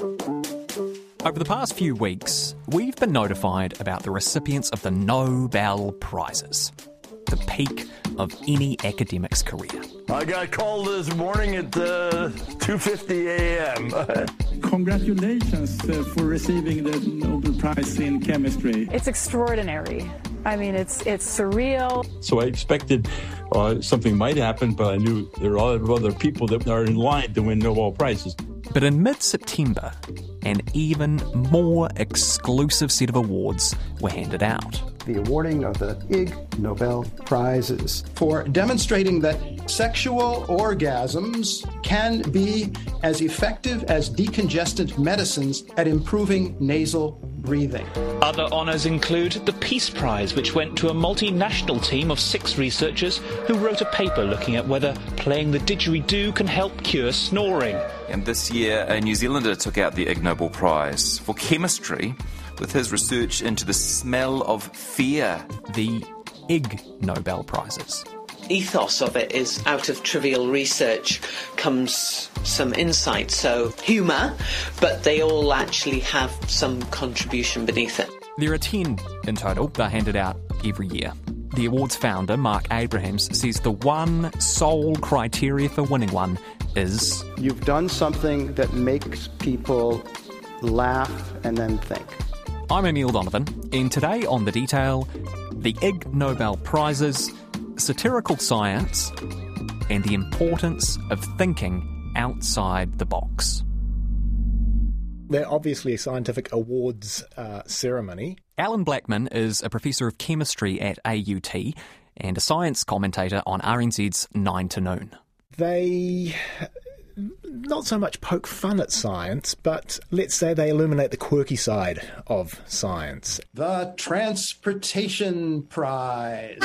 Over the past few weeks, we've been notified about the recipients of the Nobel Prizes, the peak of any academic's career. I got called this morning at uh, 2:50 a.m. Congratulations uh, for receiving the Nobel Prize in Chemistry. It's extraordinary. I mean, it's it's surreal. So I expected uh, something might happen, but I knew there are other people that are in line to win Nobel Prizes. But in mid September, an even more exclusive set of awards were handed out. The awarding of the Ig Nobel Prizes. For demonstrating that sexual orgasms can be as effective as decongestant medicines at improving nasal breathing. Other honours include the Peace Prize, which went to a multinational team of six researchers who wrote a paper looking at whether playing the didgeridoo can help cure snoring. And this year, a New Zealander took out the Ig Nobel Prize for chemistry with his research into the smell of fear. The Ig Nobel Prizes. Ethos of it is out of trivial research comes some insight, so humour, but they all actually have some contribution beneath it. There are 10 in total. They're handed out every year. The award's founder, Marc Abrahams, says the one sole criteria for winning one is You've done something that makes people laugh and then think. I'm Emile Donovan, and today on The Detail, the Ig Nobel Prizes, satirical science, and the importance of thinking outside the box. They're obviously a scientific awards uh, ceremony. Allan Blackman is a professor of chemistry at AUT and a science commentator on RNZ's 9 to Noon. They not so much poke fun at science, but let's say they illuminate the quirky side of science. The Transportation Prize.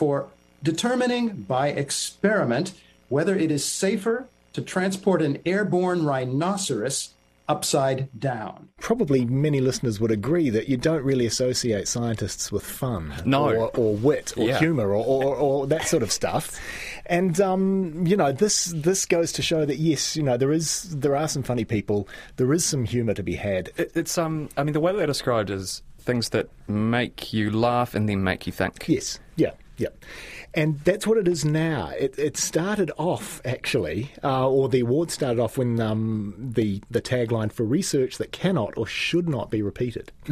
For determining by experiment whether it is safer to transport an airborne rhinoceros upside down. Probably many listeners would agree that you don't really associate scientists with fun, No. or, or wit, or Yeah. humour, or, or, or that sort of stuff. And um, you know, this this goes to show that yes, you know, there is there are some funny people, there is some humour to be had. It, it's um. I mean, the way they're described is things that make you laugh and then make you think. Yes, yeah, yeah. And that's what it is now. It, it started off, actually, uh, or the award started off when um, the, the tagline for research that cannot or should not be repeated.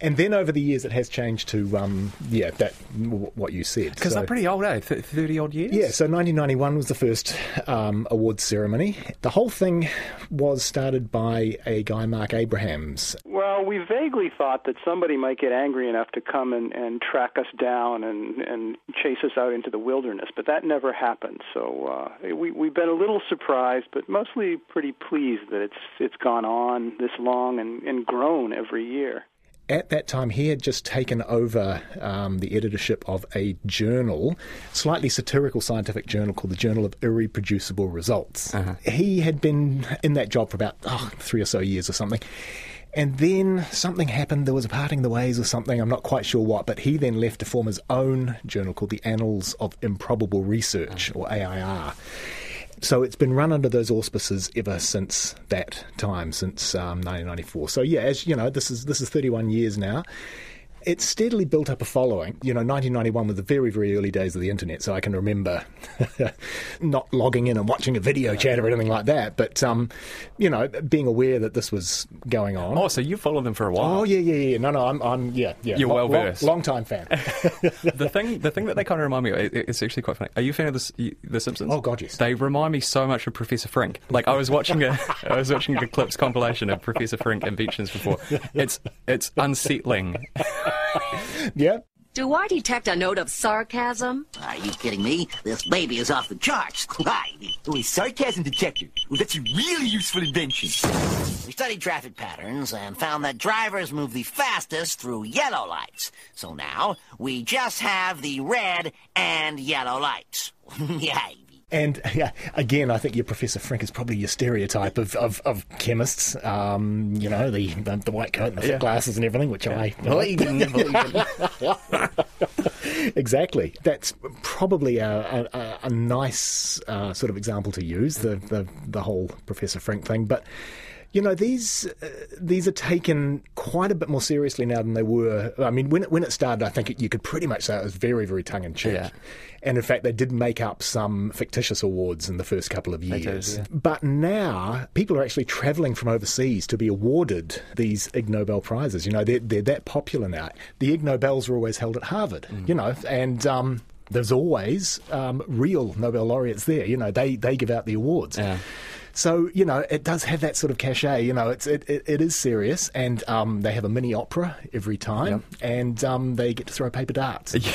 and then over the years, it has changed to, um, yeah, that w- what you said. Because So- they're pretty old, eh? Thirty odd years. yeah, so 1991 was the first um, awards ceremony. The whole thing was started by a guy, Marc Abrahams. Well, we vaguely thought that somebody might get angry enough to come and, and track us down and, and chase us out into the wilderness, but that never happened. So uh, we, we've been a little surprised, but mostly pretty pleased that it's it's gone on this long and, and grown every year. At that time, he had just taken over um, the editorship of a journal, slightly satirical scientific journal called the Journal of Irreproducible Results. He had been in that job for about oh, three or so years or something. And then something happened. There was a parting of the ways or something. I'm not quite sure what. But he then left to form his own journal called the Annals of Improbable Research, or AIR. So it's been run under those auspices ever since that time, since um, 1994. So yeah, as you know, this is this is 31 years now. It's steadily built up a following. You know, 1991 was the very, very early days of the internet, so I can remember not logging in and watching a video chat or anything like that. But um, you know, being aware that this was going on. Oh, so you followed them for a while. Oh yeah, yeah, yeah. No, no, I'm, I'm yeah, yeah. You're well long- versed. Long time fan. the thing, the thing that they kind of remind me of, it, it's actually quite funny. Are you a fan of the, the Simpsons? Oh God, yes. They remind me so much of Professor Frink. Like I was watching a, I was watching a clips compilation of Professor Frink inventions before. It's it's unsettling. yeah. Do I detect a note of sarcasm? Are you kidding me? This baby is off the charts. Hi. Oh, a sarcasm detector. Well, that's a really useful invention. We studied traffic patterns and found that drivers move the fastest through yellow lights. So now we just have the red and yellow lights. yeah. And yeah, again, I think your Professor Frink is probably your stereotype of, of, of chemists. Um, you know, the, the, the white coat and the thick Yeah. glasses and everything, which I. Vegan, exactly. That's probably a, a, a nice uh, sort of example to use the, the the whole Professor Frink thing, but. You know these uh, these are taken quite a bit more seriously now than they were. I mean, when it, when it started, I think it, you could pretty much say it was very very tongue in cheek. Yeah. And in fact, they did make up some fictitious awards in the first couple of They did, years. yeah. But now people are actually travelling from overseas to be awarded these Ig Nobel prizes. You know, they're, they're that popular now. The Ig Nobels were always held at Harvard. Mm. You know, and um, there's always um, real Nobel laureates there. You know, they they give out the awards. So you know, it does have that sort of cachet. You know, it's it, it, it is serious, and um, they have a mini opera every time, and um, they get to throw paper darts. Like.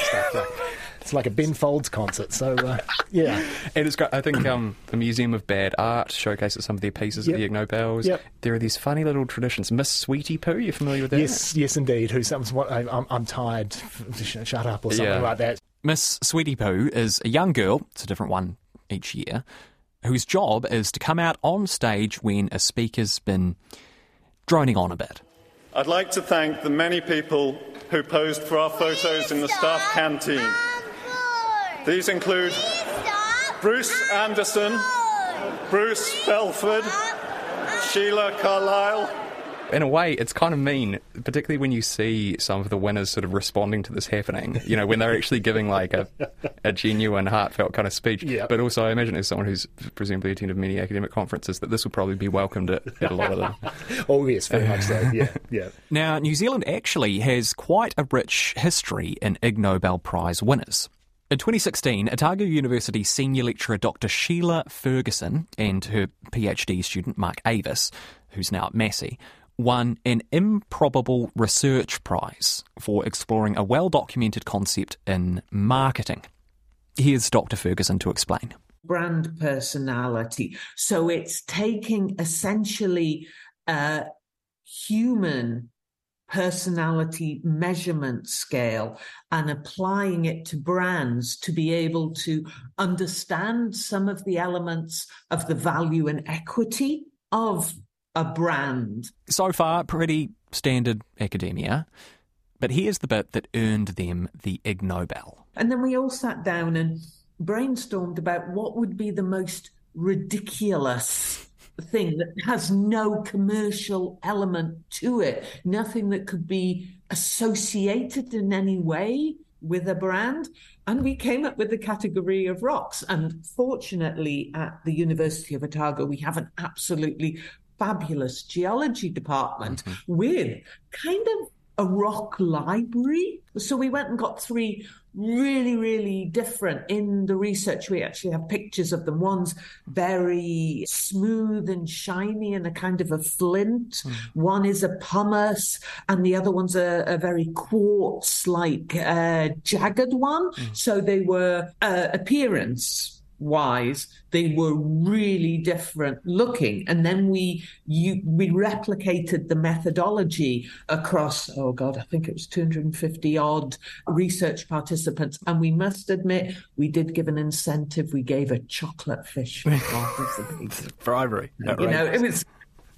It's like a Ben Folds concert. So uh, yeah, And it's great. I think um, the Museum of Bad Art showcases some of their pieces Yep. at the Ig Nobels. Yep. There are these funny little traditions. Miss Sweetie Poo, you familiar with that? yes, yes, indeed. Who someone's what I, I'm, I'm tired. Sh- Shut up or something Yeah. like that. Miss Sweetie Poo is a young girl, it's a different one each year, whose job is to come out on stage when a speaker's been droning on a bit. I'd like to thank the many people who posed for our photos in the staff canteen. These include Bruce Anderson, Bruce Belford, Sheila Carlisle, In a way, it's kind of mean, particularly when you see some of the winners sort of responding to this happening. You know, when they're actually giving like a, a genuine, heartfelt kind of speech. But also, I imagine as someone who's presumably attended many academic conferences, that this will probably be welcomed at, at a lot of them. oh yes, very much so. Yeah, yeah. Now, New Zealand actually has quite a rich history in Ig Nobel Prize winners. In 2016, Otago University senior lecturer Dr. Shelagh Ferguson and her PhD student Mark Avis, who's now at Massey, won an improbable research prize for exploring a well documented concept in marketing. Here's Dr. Ferguson to explain. brand personality. So it's taking essentially a human personality measurement scale and applying it to brands to be able to understand some of the elements of the value and equity of a brand. So far, pretty standard academia. But here's the bit that earned them the Ig Nobel. And then we all sat down and brainstormed about what would be the most ridiculous thing that has no commercial element to it, nothing that could be associated in any way with a brand. And we came up with the category of rocks. And fortunately, at the University of Otago, we have an absolutely fabulous geology department with kind of a rock library. So we went and got three really, really different. In the research, we actually have pictures of them. One's very smooth and shiny and a kind of a flint. One is a pumice, and the other one's a, a very quartz like uh, jagged one. So they were uh, appearance wise they were really different looking. And then we you we replicated the methodology across oh god i think it was 250 odd research participants. And we must admit we did give an incentive. We gave a chocolate fish for half of the people Bribery. you know it was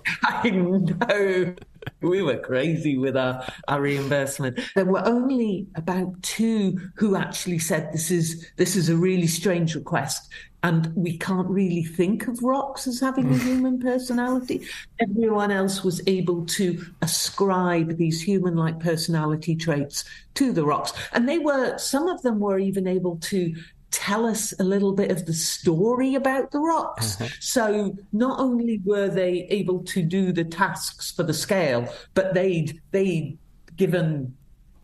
I know we were crazy with our, our reimbursement. There were only about two who actually said this is this is a really strange request, and we can't really think of rocks as having a mm. human personality. Everyone else was able to ascribe these human-like personality traits to the rocks, and they were some of them were even able to tell us a little bit of the story about the rocks. So not only were they able to do the tasks for the scale, but they'd they'd given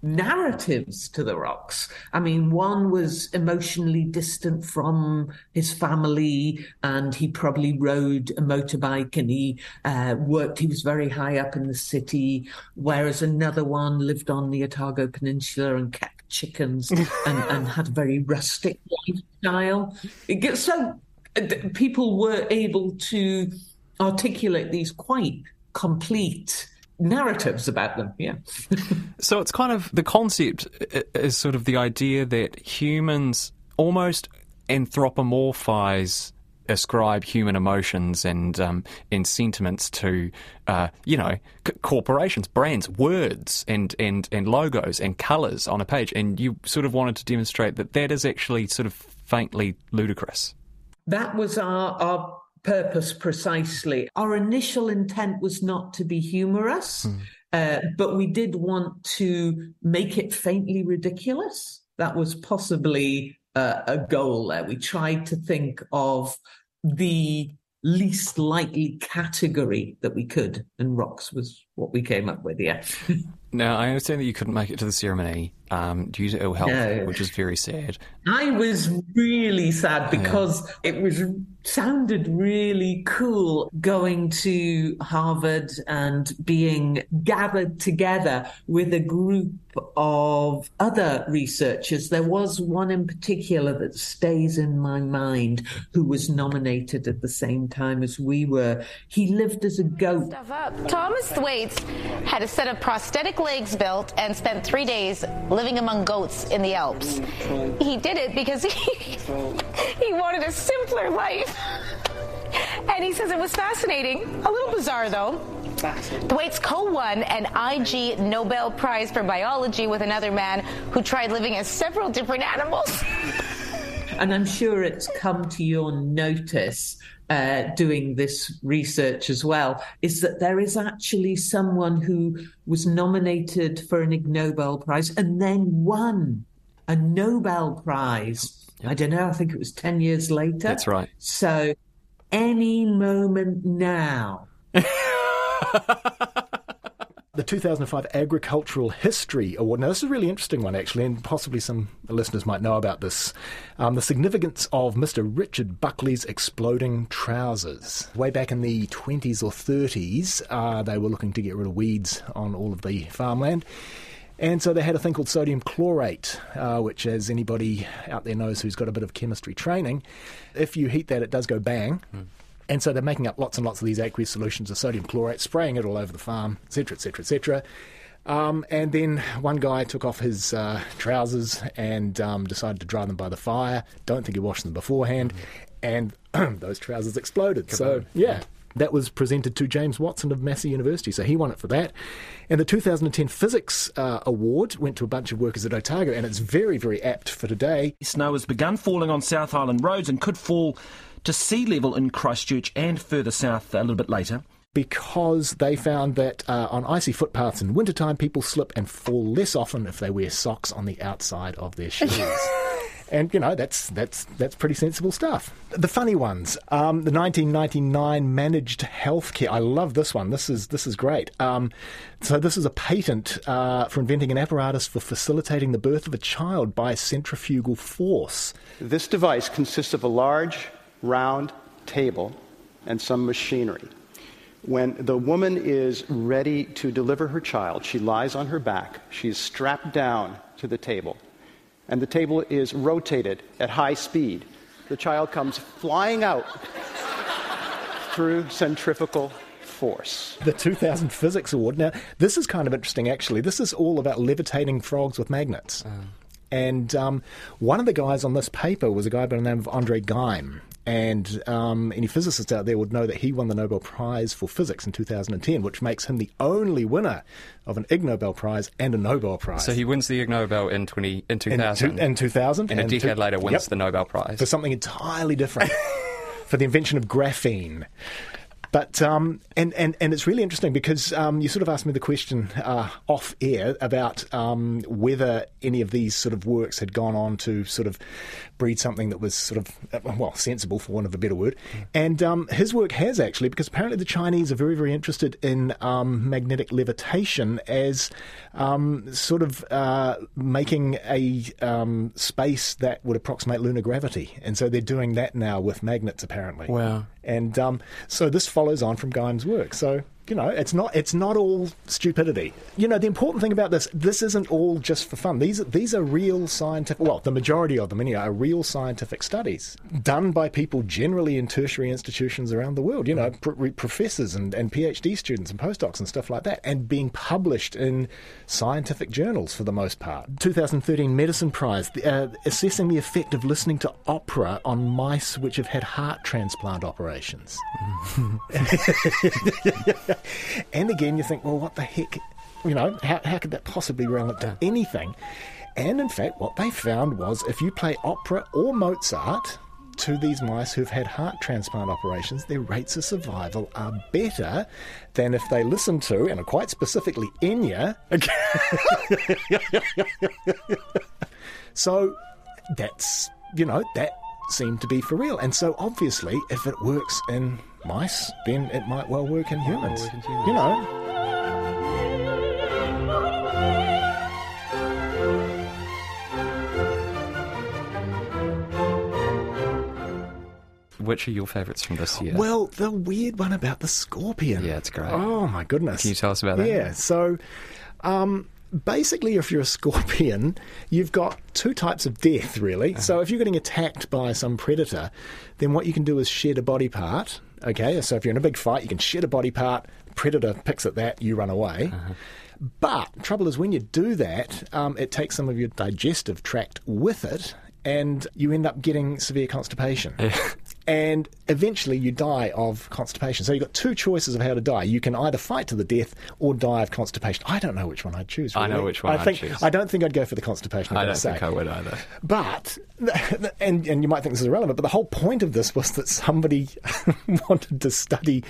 narratives to the rocks. I mean, one was emotionally distant from his family, and he probably rode a motorbike and he uh, worked. He was very high up in the city, whereas another one lived on the Otago Peninsula and kept chickens and, and had a very rustic lifestyle. It gets so uh, people were able to articulate these quite complete narratives about them. Yeah. So it's kind of the concept is sort of the idea that humans almost anthropomorphize ascribe human emotions and um, and sentiments to uh, you know c- corporations, brands, words, and and and logos and colours on a page, and you sort of wanted to demonstrate that that is actually sort of faintly ludicrous. That was our our purpose precisely. Our initial intent was not to be humorous, Hmm. uh, but we did want to make it faintly ridiculous. That was possibly uh, a goal there. We tried to think of the least likely category that we could, and rocks was what we came up with. Yeah. Now I understand that you couldn't make it to the ceremony um, due to ill health, No. which is very sad. I was really sad because it was sounded really cool going to Harvard and being gathered together with a group of other researchers. There was one in particular that stays in my mind who was nominated at the same time as we were. He lived as a goat. Thomas Thwaites had a set of prosthetic legs built and spent three days living among goats in the Alps. He did it because he, he wanted a simpler life. And he says it was fascinating, a little bizarre though. Thwaites co-won an Ig Nobel Prize for Biology with another man who tried living as several different animals. and I'm sure it's come to your notice uh, doing this research as well, is that there is actually someone who was nominated for an Ig Nobel Prize and then won a Nobel Prize. I don't know, I think it was 10 years later. That's right. So any moment now. the 2005 Agricultural History Award. Now, this is a really interesting one, actually, and possibly some listeners might know about this. Um, the significance of Mr. Richard Buckley's exploding trousers. Way back in the 20s or 30s, uh, they were looking to get rid of weeds on all of the farmland. And so they had a thing called sodium chlorate, uh, which, as anybody out there knows who's got a bit of chemistry training, if you heat that, it does go bang. And so they're making up lots and lots of these aqueous solutions of sodium chlorate, spraying it all over the farm, etc., etc., etc. Um, and then one guy took off his uh, trousers and um, decided to dry them by the fire. Don't think he washed them beforehand, and those trousers exploded. So yeah, that was presented to James Watson of Massey University. So he won it for that. And the 2010 Physics uh, Award went to a bunch of workers at Otago, and it's very, very apt for today. Snow has begun falling on South Island roads and could fall to sea level in Christchurch and further south a little bit later. Because they found that uh, on icy footpaths in wintertime, people slip and fall less often if they wear socks on the outside of their shoes. And you know that's that's that's pretty sensible stuff. The funny ones, um, the 1999 managed healthcare. I love this one. This is this is great. Um, so this is a patent uh, for inventing an apparatus for facilitating the birth of a child by centrifugal force. This device consists of a large, round table and some machinery. When the woman is ready to deliver her child, she lies on her back. She's strapped down to the table, and the table is rotated at high speed. The child comes flying out through centrifugal force. The 2000 Physics Award. Now, this is kind of interesting, actually. This is all about levitating frogs with magnets. And um, one of the guys on this paper was a guy by the name of Andre Geim. And um, any physicists out there would know that he won the Nobel Prize for Physics in 2010, which makes him the only winner of an Ig Nobel Prize and a Nobel Prize. So he wins the Ig Nobel in 20, in 2000. In, two- in 2000. And a decade two- later wins yep, the Nobel Prize. For something entirely different. for the invention of graphene. But um, and, and and it's really interesting because um, you sort of asked me the question uh, off air about um, whether any of these sort of works had gone on to sort of breed something that was sort of uh, well sensible for want of a better word. And um, his work has actually because apparently the Chinese are very very interested in um, magnetic levitation as um, sort of uh, making a um, space that would approximate lunar gravity, and so they're doing that now with magnets apparently. Wow. And um, so this follows on from Geim's work. So You know, it's not it's not all stupidity. You know, the important thing about this, this isn't all just for fun. These these are real scientific. Well, the majority of them anyway are real scientific studies done by people generally in tertiary institutions around the world. You know, pr- professors and, and PhD students and postdocs and stuff like that, and being published in scientific journals for the most part. 2013 Medicine Prize uh, assessing the effect of listening to opera on mice which have had heart transplant operations. and again, you think, well, what the heck? You know, how, how could that possibly relate to anything? And in fact, what they found was if you play opera or Mozart to these mice who've had heart transplant operations, their rates of survival are better than if they listen to, and quite specifically, Enya. so that's, you know, that seemed to be for real. And so obviously, if it works in mice, then it might well work in humans. Work in humans. You know. Which are your favourites from this year? Well, the weird one about the scorpion. Yeah, it's great. Oh my goodness! Can you tell us about that? Yeah. So, um, basically, if you're a scorpion, you've got two types of death, really. Uh-huh. So, if you're getting attacked by some predator, then what you can do is shed a body part. Okay, so if you're in a big fight, you can shed a body part. Predator picks at that, you run away. Uh-huh. But trouble is, when you do that, um, it takes some of your digestive tract with it, and you end up getting severe constipation. and eventually you die of constipation. So you've got two choices of how to die. You can either fight to the death or die of constipation. I don't know which one I'd choose. Really. I know which one I I'd think, choose. I don't think I'd go for the constipation. I don't say. think I would either. But and and you might think this is irrelevant, but the whole point of this was that somebody wanted to study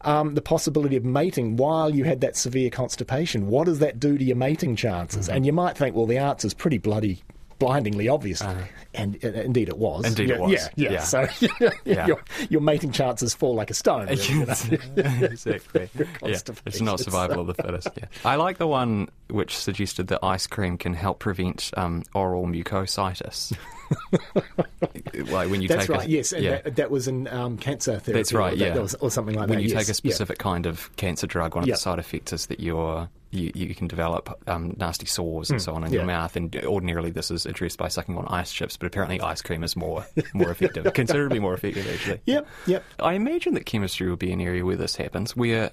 um, the possibility of mating while you had that severe constipation. What does that do to your mating chances? Mm-hmm. And you might think, well, the answer is pretty bloody blindingly obvious. Uh, and indeed it was. Indeed yeah, it was. Yeah, yeah. yeah. So yeah. Your, your mating chances fall like a stone. Really, you know? exactly. It's not survival of the fittest. Yeah. I like the one which suggested that ice cream can help prevent um, oral mucositis. like when you That's take right. A, yes, and that, that, was in um, cancer therapy. That's right. Or, yeah, that was, or something like when that. When you yes. take a specific kind of cancer drug, one of the side effects is that you're you, you can develop um, nasty sores and mm, so on in yeah. your mouth. And ordinarily, this is addressed by sucking on ice chips, but apparently, ice cream is more more effective, considerably more effective, actually. Yep, yep. I imagine that chemistry will be an area where this happens, where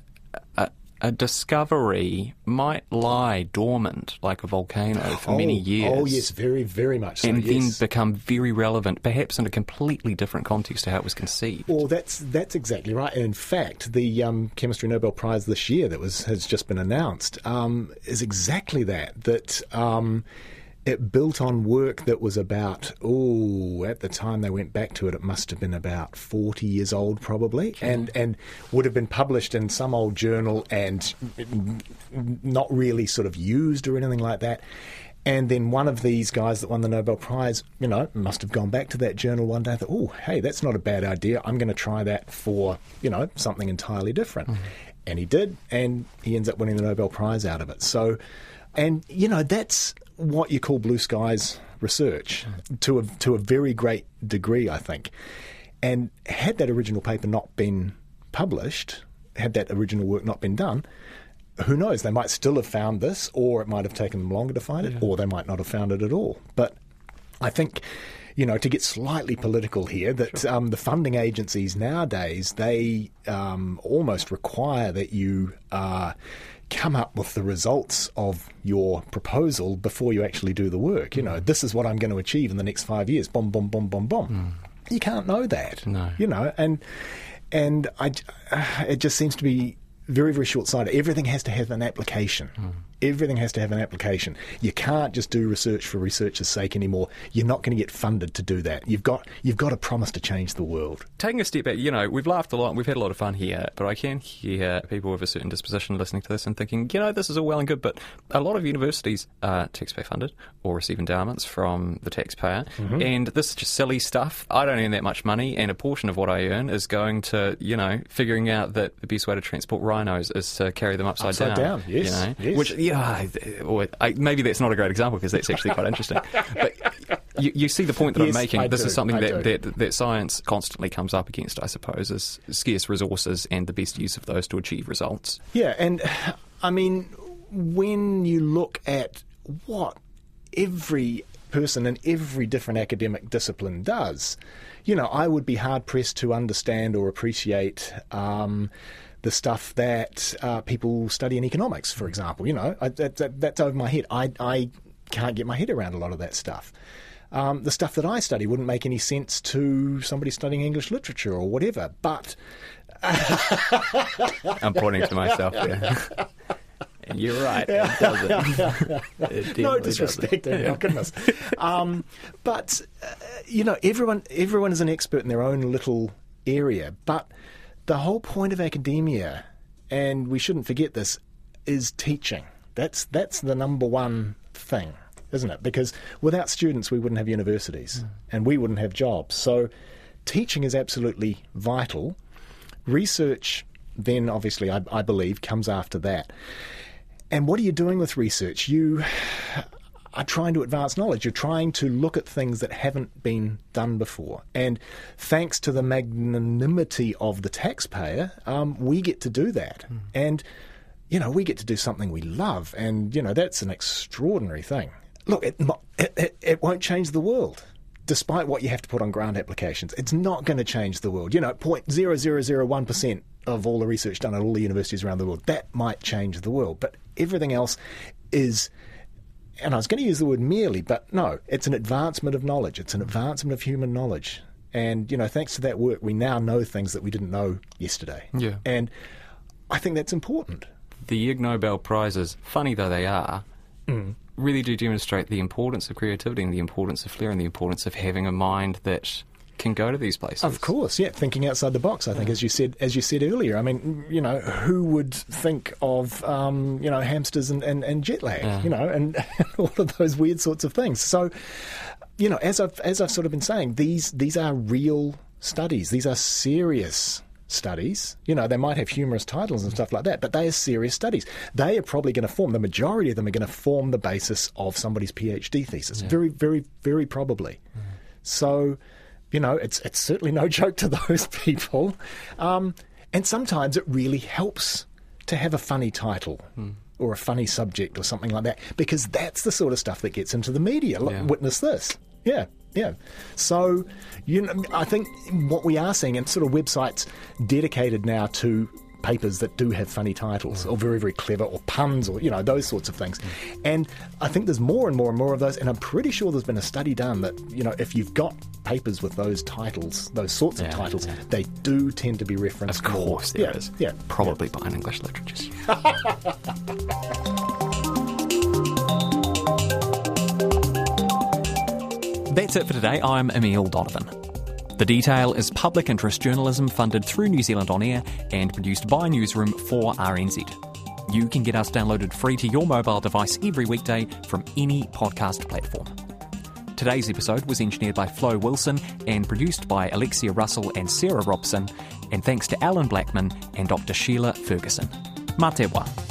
a, a discovery might lie dormant like a volcano for oh, many years. Oh, yes, very, very much so. And yes. then become very relevant, perhaps in a completely different context to how it was conceived. Well, that's that's exactly right. And in fact, the um, Chemistry Nobel Prize this year that was has just been announced um, is exactly that. That. Um, it built on work that was about, oh, at the time they went back to it, it must have been about 40 years old, probably, and, and would have been published in some old journal and not really sort of used or anything like that. And then one of these guys that won the Nobel Prize, you know, must have gone back to that journal one day and thought, oh, hey, that's not a bad idea. I'm going to try that for, you know, something entirely different. Mm-hmm. And he did, and he ends up winning the Nobel Prize out of it. So, and, you know, that's what you call blue skies research to a, to a very great degree, I think. And had that original paper not been published, had that original work not been done, who knows? They might still have found this, or it might have taken them longer to find it, yeah. or they might not have found it at all. But I think, you know, to get slightly political here, that sure. um, the funding agencies nowadays they um, almost require that you. Uh, come up with the results of your proposal before you actually do the work. You know, mm. this is what I'm going to achieve in the next five years. Boom, boom, boom, boom, boom. Mm. You can't know that. No. You know, and and I, it just seems to be very, very short sighted. Everything has to have an application. Mm. Everything has to have an application. You can't just do research for research's sake anymore. You're not going to get funded to do that. You've got you've got to promise to change the world. Taking a step back, you know, we've laughed a lot, we've had a lot of fun here, but I can hear people with a certain disposition listening to this and thinking, you know, this is all well and good, but a lot of universities are taxpayer funded or receive endowments from the taxpayer, mm-hmm. and this is just silly stuff. I don't earn that much money, and a portion of what I earn is going to, you know, figuring out that the best way to transport rhinos is to carry them upside, upside down. down. Yes, you know, yes. which yeah, or I, maybe that's not a great example because that's actually quite interesting. But you, you, see the point that yes, I'm making. I this do, is something that, that, that, science constantly comes up against, I suppose, is scarce resources and the best use of those to achieve results. Yeah, and I mean, when you look at what every person in every different academic discipline does, you know, I would be hard pressed to understand or appreciate. Um, the stuff that uh, people study in economics, for example. You know, I, that, that, that's over my head. I, I can't get my head around a lot of that stuff. Um, the stuff that I study wouldn't make any sense to somebody studying English literature or whatever. But I'm pointing to myself there. And you're right. It doesn't. It no disrespect. Oh goodness. Um, but uh, you know, everyone everyone is an expert in their own little area. But the whole point of academia, and we shouldn't forget this, is teaching. That's that's the number one thing, isn't it? Because without students, we wouldn't have universities, mm. and we wouldn't have jobs. So, teaching is absolutely vital. Research, then obviously, I, I believe, comes after that. And what are you doing with research? You are trying to advance knowledge. You're trying to look at things that haven't been done before. And thanks to the magnanimity of the taxpayer, um, we get to do that. Mm. And, you know, we get to do something we love. And, you know, that's an extraordinary thing. Look, it, it, it, it won't change the world despite what you have to put on grant applications, it's not going to change the world. You know, 0.0001% of all the research done at all the universities around the world, that might change the world. But everything else is and I was going to use the word merely, but no, it's an advancement of knowledge. It's an advancement of human knowledge. And, you know, thanks to that work, we now know things that we didn't know yesterday. Yeah. And I think that's important. The Ig Nobel Prizes, funny though they are, mm. really do demonstrate the importance of creativity and the importance of flair and the importance of having a mind that can go to these places. Of course, yeah, thinking outside the box. I think, yeah. as you said, as you said earlier. I mean, you know, who would think of um, you know hamsters and, and, and jet lag, yeah. you know, and all of those weird sorts of things. So, you know, as I've as I've sort of been saying, these these are real studies. These are serious studies. You know, they might have humorous titles and stuff like that, but they are serious studies. They are probably going to form, the majority of them are going to form the basis of somebody's PhD thesis. Yeah. Very, very, very probably. Mm. So, you know, it's it's certainly no joke to those people. Um, and sometimes it really helps to have a funny title. Hmm. Or a funny subject, or something like that, because that's the sort of stuff that gets into the media. Look, yeah. Witness this, yeah, yeah. So, you know, I think what we are seeing, and sort of websites dedicated now to papers that do have funny titles or very, very clever or puns or, you know, those sorts of things. And I think there's more and more and more of those. And I'm pretty sure there's been a study done that, you know, if you've got papers with those titles, those sorts of yeah, titles, yeah. they do tend to be referenced. Of course, more. there yeah, is. Yeah. Probably by an English literature. That's it for today. I'm Emile Donovan. The Detail is public interest journalism funded through New Zealand On Air and produced by Newsroom for RNZ. You can get us downloaded free to your mobile device every weekday from any podcast platform. Today's episode was engineered by Flo Wilson and produced by Alexia Russell and Sarah Robson, and thanks to Allan Blackman and Dr. Shelagh Ferguson. Matewa.